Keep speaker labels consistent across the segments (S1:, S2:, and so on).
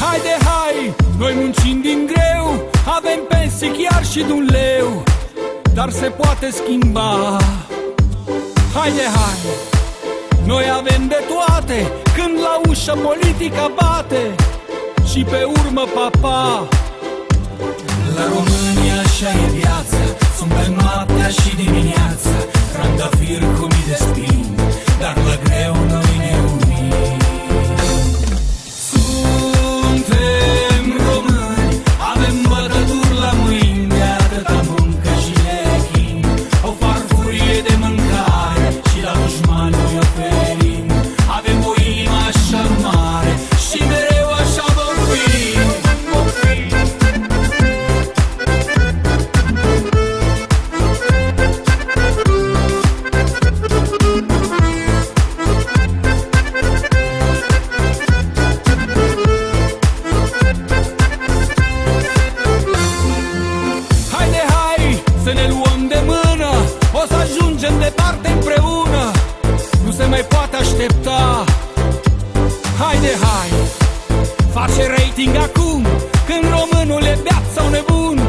S1: Haide, hai, noi muncim din greu Avem pensii chiar și de un leu Dar se poate schimba. Haide, hai, noi avem de toate Când la ușă politica bate. Și pe urmă papa La România așa e viața. Suntem mari rating acum? Când românul e beat sau nebun?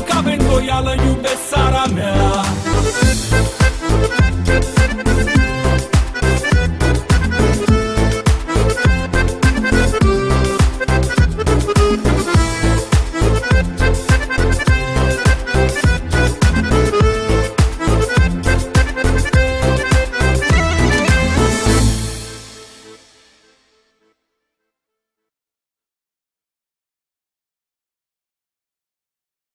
S1: Nunca ven, voy a la